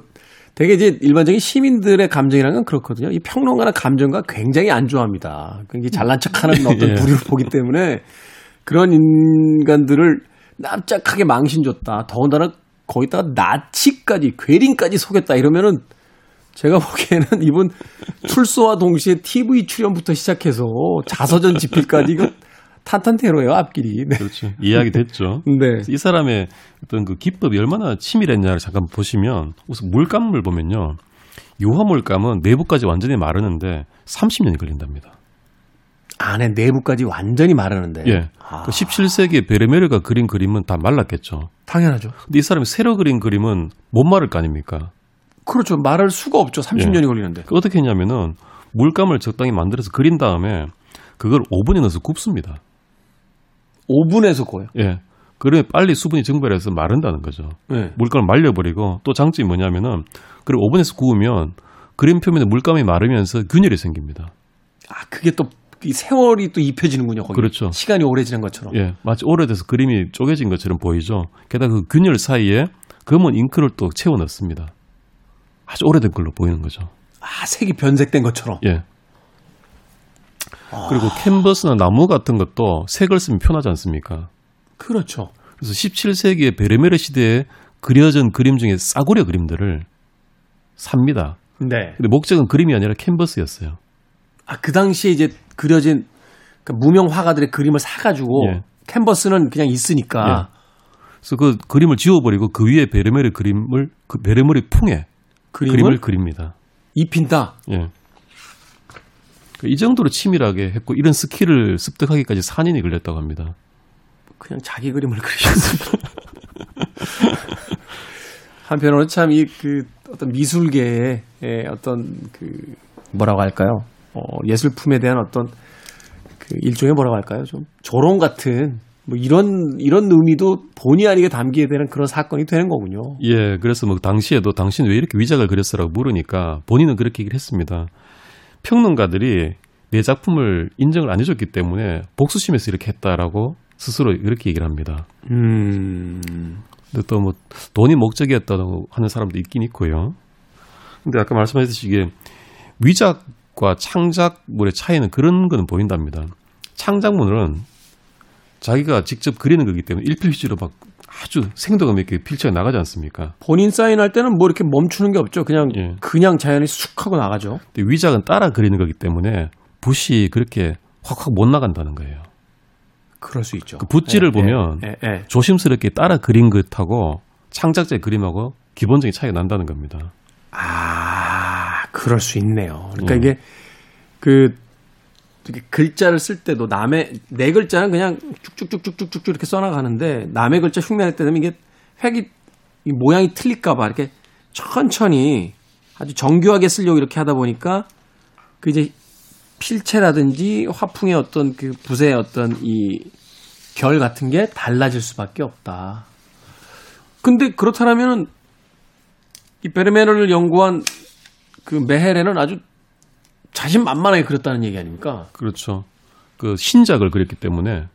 [SPEAKER 1] 되게 이제 일반적인 시민들의 감정이라는 건 그렇거든요. 이 평론가는 감정과 굉장히 안 좋아합니다. 굉장히 잘난 척하는 어떤
[SPEAKER 2] 예.
[SPEAKER 1] 부류를 보기 때문에 그런 인간들을 납작하게 망신 줬다. 더군다나 거기다가 나치까지 괴린까지 속였다 이러면은 제가 보기에는 이분 출소와 동시에 TV 출연부터 시작해서 자서전 집필까지 이거 탄탄테로예요 앞길이. 네.
[SPEAKER 2] 그렇죠. 이야기 됐죠.
[SPEAKER 1] 네.
[SPEAKER 2] 이 사람의 어떤 그 기법이 얼마나 치밀했냐를 잠깐 보시면 우선 물감을 보면요. 유화 물감은 내부까지 완전히 마르는데 30년이 걸린답니다.
[SPEAKER 1] 안에 내부까지 완전히 마르는데.
[SPEAKER 2] 예.
[SPEAKER 1] 아,
[SPEAKER 2] 그 17세기에 베르메르가 그린 그림은 다 말랐겠죠.
[SPEAKER 1] 당연하죠.
[SPEAKER 2] 근데 이 사람이 새로 그린 그림은 못 마를 거 아닙니까?
[SPEAKER 1] 그렇죠. 말할 수가 없죠. 30년이 걸리는데.
[SPEAKER 2] 그 어떻게 했냐면은 물감을 적당히 만들어서 그린 다음에 그걸 오븐에 넣어서 굽습니다.
[SPEAKER 1] 5분에서 고요.
[SPEAKER 2] 예. 그러면 빨리 수분이 증발해서 마른다는 거죠.
[SPEAKER 1] 네.
[SPEAKER 2] 물감을 말려버리고 또 장점이 뭐냐면은 그리고 오븐에서 구우면 그림 표면에 물감이 마르면서 균열이 생깁니다.
[SPEAKER 1] 아, 그게 또이 세월이 또 입혀지는군요. 거기.
[SPEAKER 2] 그렇죠.
[SPEAKER 1] 시간이 오래 지난 것처럼.
[SPEAKER 2] 예, 마치 오래돼서 그림이 쪼개진 것처럼 보이죠. 게다가 그 균열 사이에 검은 잉크를 또 채워 넣습니다. 아주 오래된 걸로 보이는 거죠.
[SPEAKER 1] 아, 색이 변색된 것처럼.
[SPEAKER 2] 예. 그리고 캔버스나 나무 같은 것도 색을 쓰면 편하지 않습니까?
[SPEAKER 1] 그렇죠.
[SPEAKER 2] 그래서 17세기의 베르메르 시대에 그려진 그림 중에 싸구려 그림들을 삽니다.
[SPEAKER 1] 네.
[SPEAKER 2] 근데 목적은 그림이 아니라 캔버스였어요.
[SPEAKER 1] 아, 그 당시에 이제 그려진 그 무명 화가들의 그림을 사가지고
[SPEAKER 2] 예.
[SPEAKER 1] 캔버스는 그냥 있으니까.
[SPEAKER 2] 그래서 그 그림을 지워버리고 그 위에 베르메르 그림을 그 베르메르 풍의
[SPEAKER 1] 그림을,
[SPEAKER 2] 그림을 그립니다.
[SPEAKER 1] 입힌다.
[SPEAKER 2] 예. 그 이 정도로 치밀하게 했고 이런 스킬을 습득하기까지 4년이 걸렸다고 합니다.
[SPEAKER 1] 그냥 자기 그림을 그리셨습니다. 한편으로는 참 이 그 어떤 미술계의 예, 어떤 그 뭐라고 할까요? 어, 예술품에 대한 어떤 그 일종의 뭐라고 할까요? 좀 조롱 같은 뭐 이런 이런 의미도 본의 아니게 담기게 되는 그런 사건이 되는 거군요.
[SPEAKER 2] 예, 그래서 뭐 당시에도 당신 왜 이렇게 위작을 그렸어라고 물으니까 본인은 그렇게 얘기를 했습니다. 평론가들이 내 작품을 인정을 안 해줬기 때문에 복수심에서 이렇게 했다라고 스스로 이렇게 얘기를 합니다.
[SPEAKER 1] 음.
[SPEAKER 2] 근데 또 뭐 돈이 목적이었다고 하는 사람도 있긴 있고요. 근데 아까 말씀하셨듯이 이게 위작과 창작물의 차이는 그런 거는 보인답니다. 창작물은 자기가 직접 그리는 거기 때문에 일필휘지로 막 아주 생동감 있게 필쳐 나가지 않습니까?
[SPEAKER 1] 본인 사인할 때는 뭐 이렇게 멈추는 게 없죠. 그냥
[SPEAKER 2] 예.
[SPEAKER 1] 그냥 자연히 쑥 하고 나가죠.
[SPEAKER 2] 근데 위작은 따라 그리는 거기 때문에 붓이 그렇게 확확 못 나간다는 거예요.
[SPEAKER 1] 그럴 수 있죠.
[SPEAKER 2] 그 붓질을
[SPEAKER 1] 예,
[SPEAKER 2] 보면
[SPEAKER 1] 예, 예.
[SPEAKER 2] 조심스럽게 따라 그린 것하고 창작자의 그림하고 기본적인 차이가 난다는 겁니다.
[SPEAKER 1] 아, 그럴 수 있네요. 그러니까
[SPEAKER 2] 음.
[SPEAKER 1] 이게 그 글자를 쓸 때도 남의 내 글자는 그냥 쭉쭉쭉쭉쭉쭉 이렇게 써나가는데 남의 글자 흉내낼 때 되면 이게 획이 이 모양이 틀릴까봐 이렇게 천천히 아주 정교하게 쓰려고 이렇게 하다 보니까 그 이제 필체라든지 화풍의 어떤 그 붓의 어떤 이 결 같은 게 달라질 수밖에 없다. 근데 그렇다면은 이 베르메르를 연구한 그 메헤레는 아주 자신만만하게 그렸다는 얘기 아닙니까?
[SPEAKER 2] 그렇죠. 그 신작을 그렸기 때문에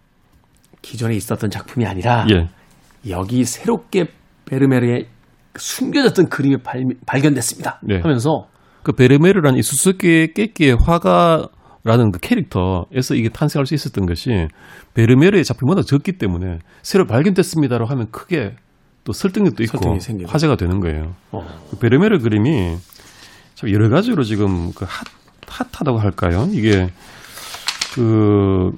[SPEAKER 1] 기존에 있었던 작품이 아니라
[SPEAKER 2] 예.
[SPEAKER 1] 여기 새롭게 베르메르의 숨겨졌던 그림이 발, 발견됐습니다.
[SPEAKER 2] 네.
[SPEAKER 1] 하면서
[SPEAKER 2] 그 베르메르라는 이 수수께끼의 화가라는 그 캐릭터에서 이게 탄생할 수 있었던 것이 베르메르의 워낙 적기 때문에 새로 발견됐습니다로 하면 크게 또 설득력도 있고. 화제가 되는 거예요.
[SPEAKER 1] 어,
[SPEAKER 2] 그 베르메르 그림이 참 여러 가지로 지금 그 핫, 핫하다고 할까요? 이게 그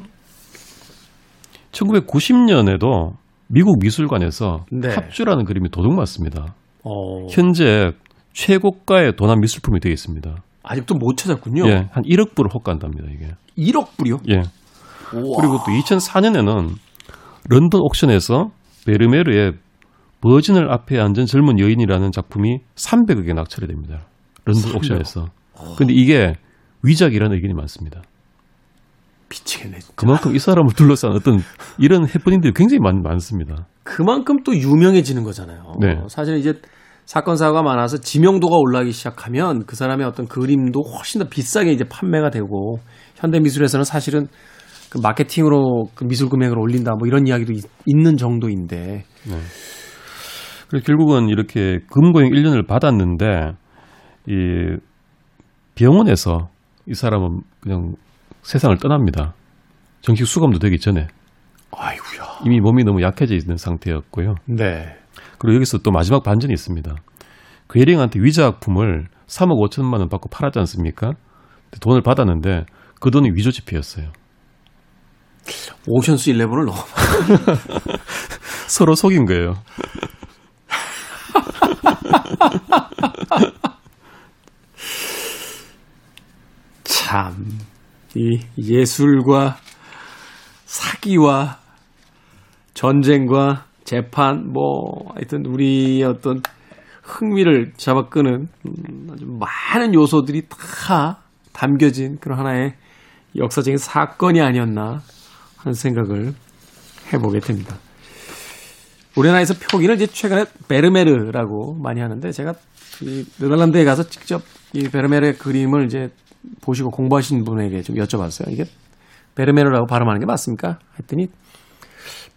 [SPEAKER 2] 1990년에도 미국 미술관에서
[SPEAKER 1] 네.
[SPEAKER 2] 합주라는 그림이 도둑 맞습니다.
[SPEAKER 1] 어,
[SPEAKER 2] 현재 최고가의 도난 미술품이 되어 있습니다.
[SPEAKER 1] 아직도 못 찾았군요.
[SPEAKER 2] 예, 한 1억 불을 호가한답니다, 이게.
[SPEAKER 1] 1억 불이요?
[SPEAKER 2] 예. 그리고 또 2004년에는 런던 옥션에서 베르메르의 버진을 앞에 앉은 젊은 여인이라는 작품이 300억에 낙찰이 됩니다. 런던
[SPEAKER 1] 300억.
[SPEAKER 2] 옥션에서. 근데 이게 위작이라는 의견이 많습니다.
[SPEAKER 1] 미치겠네. 진짜.
[SPEAKER 2] 그만큼 이 사람을 둘러싼 어떤 이런 해프닝들이 굉장히 많, 많습니다.
[SPEAKER 1] 그만큼 또 유명해지는 거잖아요.
[SPEAKER 2] 네.
[SPEAKER 1] 사실 이제 사건 사고가 많아서 지명도가 올라가기 시작하면 그 사람의 어떤 그림도 훨씬 더 비싸게 이제 판매가 되고 현대 미술에서는 사실은 그 마케팅으로 그 미술 금액을 올린다 뭐 이런 이야기도 있, 는 정도인데
[SPEAKER 2] 그래서 결국은 이렇게 금고형 1년을 받았는데 이 병원에서 이 사람은 그냥 세상을 떠납니다. 정식 수감도 되기 전에
[SPEAKER 1] 아이고야.
[SPEAKER 2] 이미 몸이 너무 약해져 있는 상태였고요.
[SPEAKER 1] 네.
[SPEAKER 2] 그리고 여기서 또 마지막 반전이 있습니다. 괴링한테 위작품을 3억 5천만 원 받고 팔았지 않습니까? 돈을 받았는데 그 돈이 위조지폐였어요.
[SPEAKER 1] 오션스 11을 너무
[SPEAKER 2] 서로 속인 거예요.
[SPEAKER 1] 참, 이 예술과 사기와 전쟁과 재판, 뭐, 하여튼 우리의 어떤 흥미를 잡아 끄는 음, 아주 많은 요소들이 다 담겨진 그런 하나의 역사적인 사건이 아니었나 하는 생각을 해보게 됩니다. 우리나라에서 표기를 이제 최근에 베르메르라고 많이 하는데 제가 이 네덜란드에 가서 직접 이 베르메르의 그림을 이제 보시고 공부하신 분에게 좀 여쭤봤어요. 이게 베르메르라고 발음하는 게 맞습니까? 했더니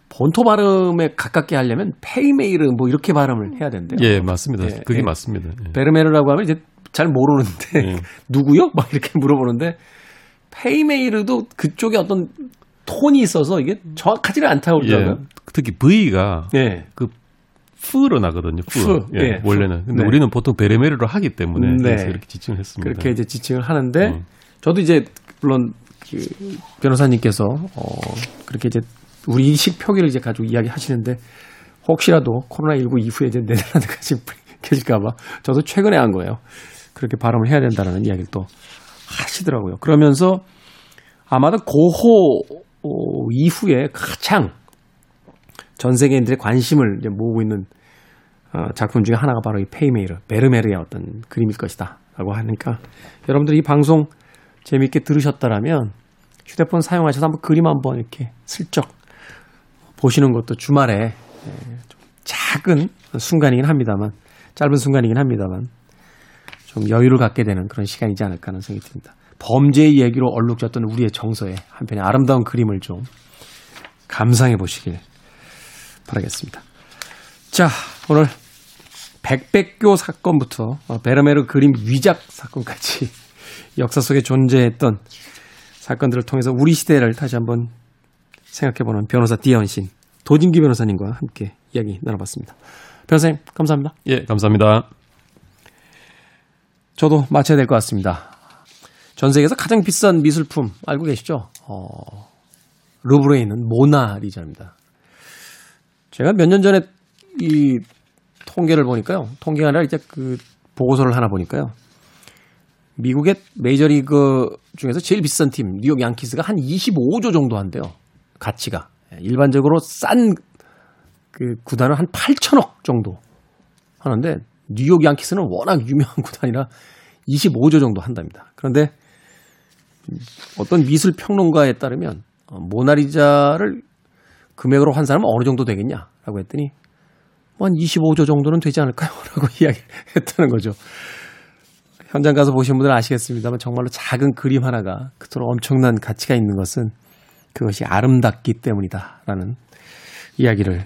[SPEAKER 1] 본토 발음에 가깝게 하려면 페이메이르 뭐 이렇게 발음을 해야 된대요.
[SPEAKER 2] 예, 맞습니다.
[SPEAKER 1] 예,
[SPEAKER 2] 그게
[SPEAKER 1] 예.
[SPEAKER 2] 맞습니다. 예.
[SPEAKER 1] 베르메르라고 하면 이제 잘 모르는데
[SPEAKER 2] 예.
[SPEAKER 1] 누구요? 막 이렇게 물어보는데 페이메이르도 그쪽에 어떤 톤이 있어서 이게 정확하지는 않다고
[SPEAKER 2] 예,
[SPEAKER 1] 그러더라고요.
[SPEAKER 2] 특히 V가
[SPEAKER 1] 예.
[SPEAKER 2] 그 프로 나거든요. 프.
[SPEAKER 1] 프,
[SPEAKER 2] 예,
[SPEAKER 1] 예,
[SPEAKER 2] 원래는. 근데
[SPEAKER 1] 네.
[SPEAKER 2] 우리는 보통 베르메르로 하기 때문에
[SPEAKER 1] 네.
[SPEAKER 2] 그래서 이렇게 지칭을 했습니다.
[SPEAKER 1] 그렇게 이제 지칭을 하는데
[SPEAKER 2] 음.
[SPEAKER 1] 저도 이제 물론 그 변호사님께서 어 그렇게 이제 우리 이식 표기를 이제 가지고 이야기하시는데 혹시라도 코로나 19 이후에 이제 네덜란드까지 계실까봐 저도 최근에 한 거예요. 그렇게 발음을 해야 된다는 이야기를 또 하시더라고요. 그러면서 아마도 고호 어, 이후에 가장 전 세계인들의 관심을 모으고 있는 어, 작품 중에 하나가 바로 이 페이메이르, 베르메르의 어떤 그림일 것이다. 라고 하니까 여러분들 이 방송 재미있게 들으셨다라면 휴대폰 사용하셔서 한번 그림 한번 이렇게 슬쩍 보시는 것도 주말에 예, 좀 작은 순간이긴 합니다만 짧은 순간이긴 합니다만 좀 여유를 갖게 되는 그런 시간이지 않을까 하는 생각이 듭니다. 범죄의 얘기로 얼룩졌던 우리의 정서에 한편의 아름다운 그림을 좀 감상해 보시길 바라겠습니다. 자, 오늘 백백교 사건부터 어, 베르메르 그림 위작 사건까지 역사 속에 존재했던 사건들을 통해서 우리 시대를 다시 한번 생각해보는 변호사 디아원 신 도진기 변호사님과 함께 이야기 나눠봤습니다. 변호사님 감사합니다.
[SPEAKER 2] 예, 감사합니다.
[SPEAKER 1] 저도 마쳐야 될 것 같습니다. 전 세계에서 가장 비싼 미술품 알고 계시죠? 어, 루브르에 있는 모나리자입니다. 제가 몇 년 전에 이 통계를 보니까요. 통계가 아니라 이제 그 보고서를 하나 보니까요. 미국의 메이저리그 중에서 제일 비싼 팀 뉴욕 양키스가 한 25조 정도 한대요. 가치가. 일반적으로 싼 그 구단은 한 8천억 정도 하는데 뉴욕 양키스는 워낙 유명한 구단이라 25조 정도 한답니다. 그런데 어떤 미술 평론가에 따르면 어, 모나리자를 금액으로 환산하면 어느 정도 되겠냐라고 했더니 뭐 한 25조 정도는 되지 않을까요? 라고 이야기했다는 거죠. 현장 가서 보신 분들은 아시겠습니다만 정말로 작은 그림 하나가 그토록 엄청난 가치가 있는 것은 그것이 아름답기 때문이다라는 이야기를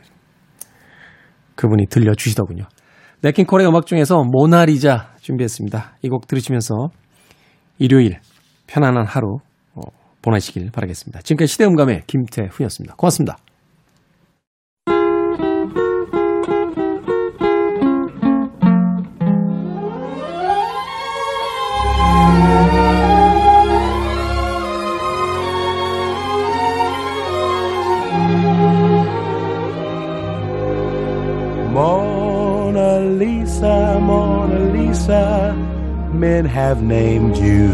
[SPEAKER 1] 그분이 들려주시더군요. 네킹콜의 음악 중에서 모나리자 준비했습니다. 이 곡 들으시면서 일요일 편안한 하루 어, 보내시길 바라겠습니다. 지금까지 시대음감의 김태훈이었습니다. 고맙습니다.
[SPEAKER 3] Men have named you.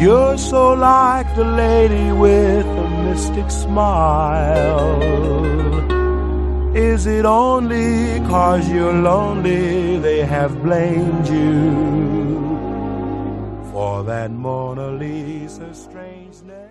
[SPEAKER 3] You're so like the lady with a mystic smile. Is it only cause you're lonely they have blamed you for that Mona Lisa strangeness?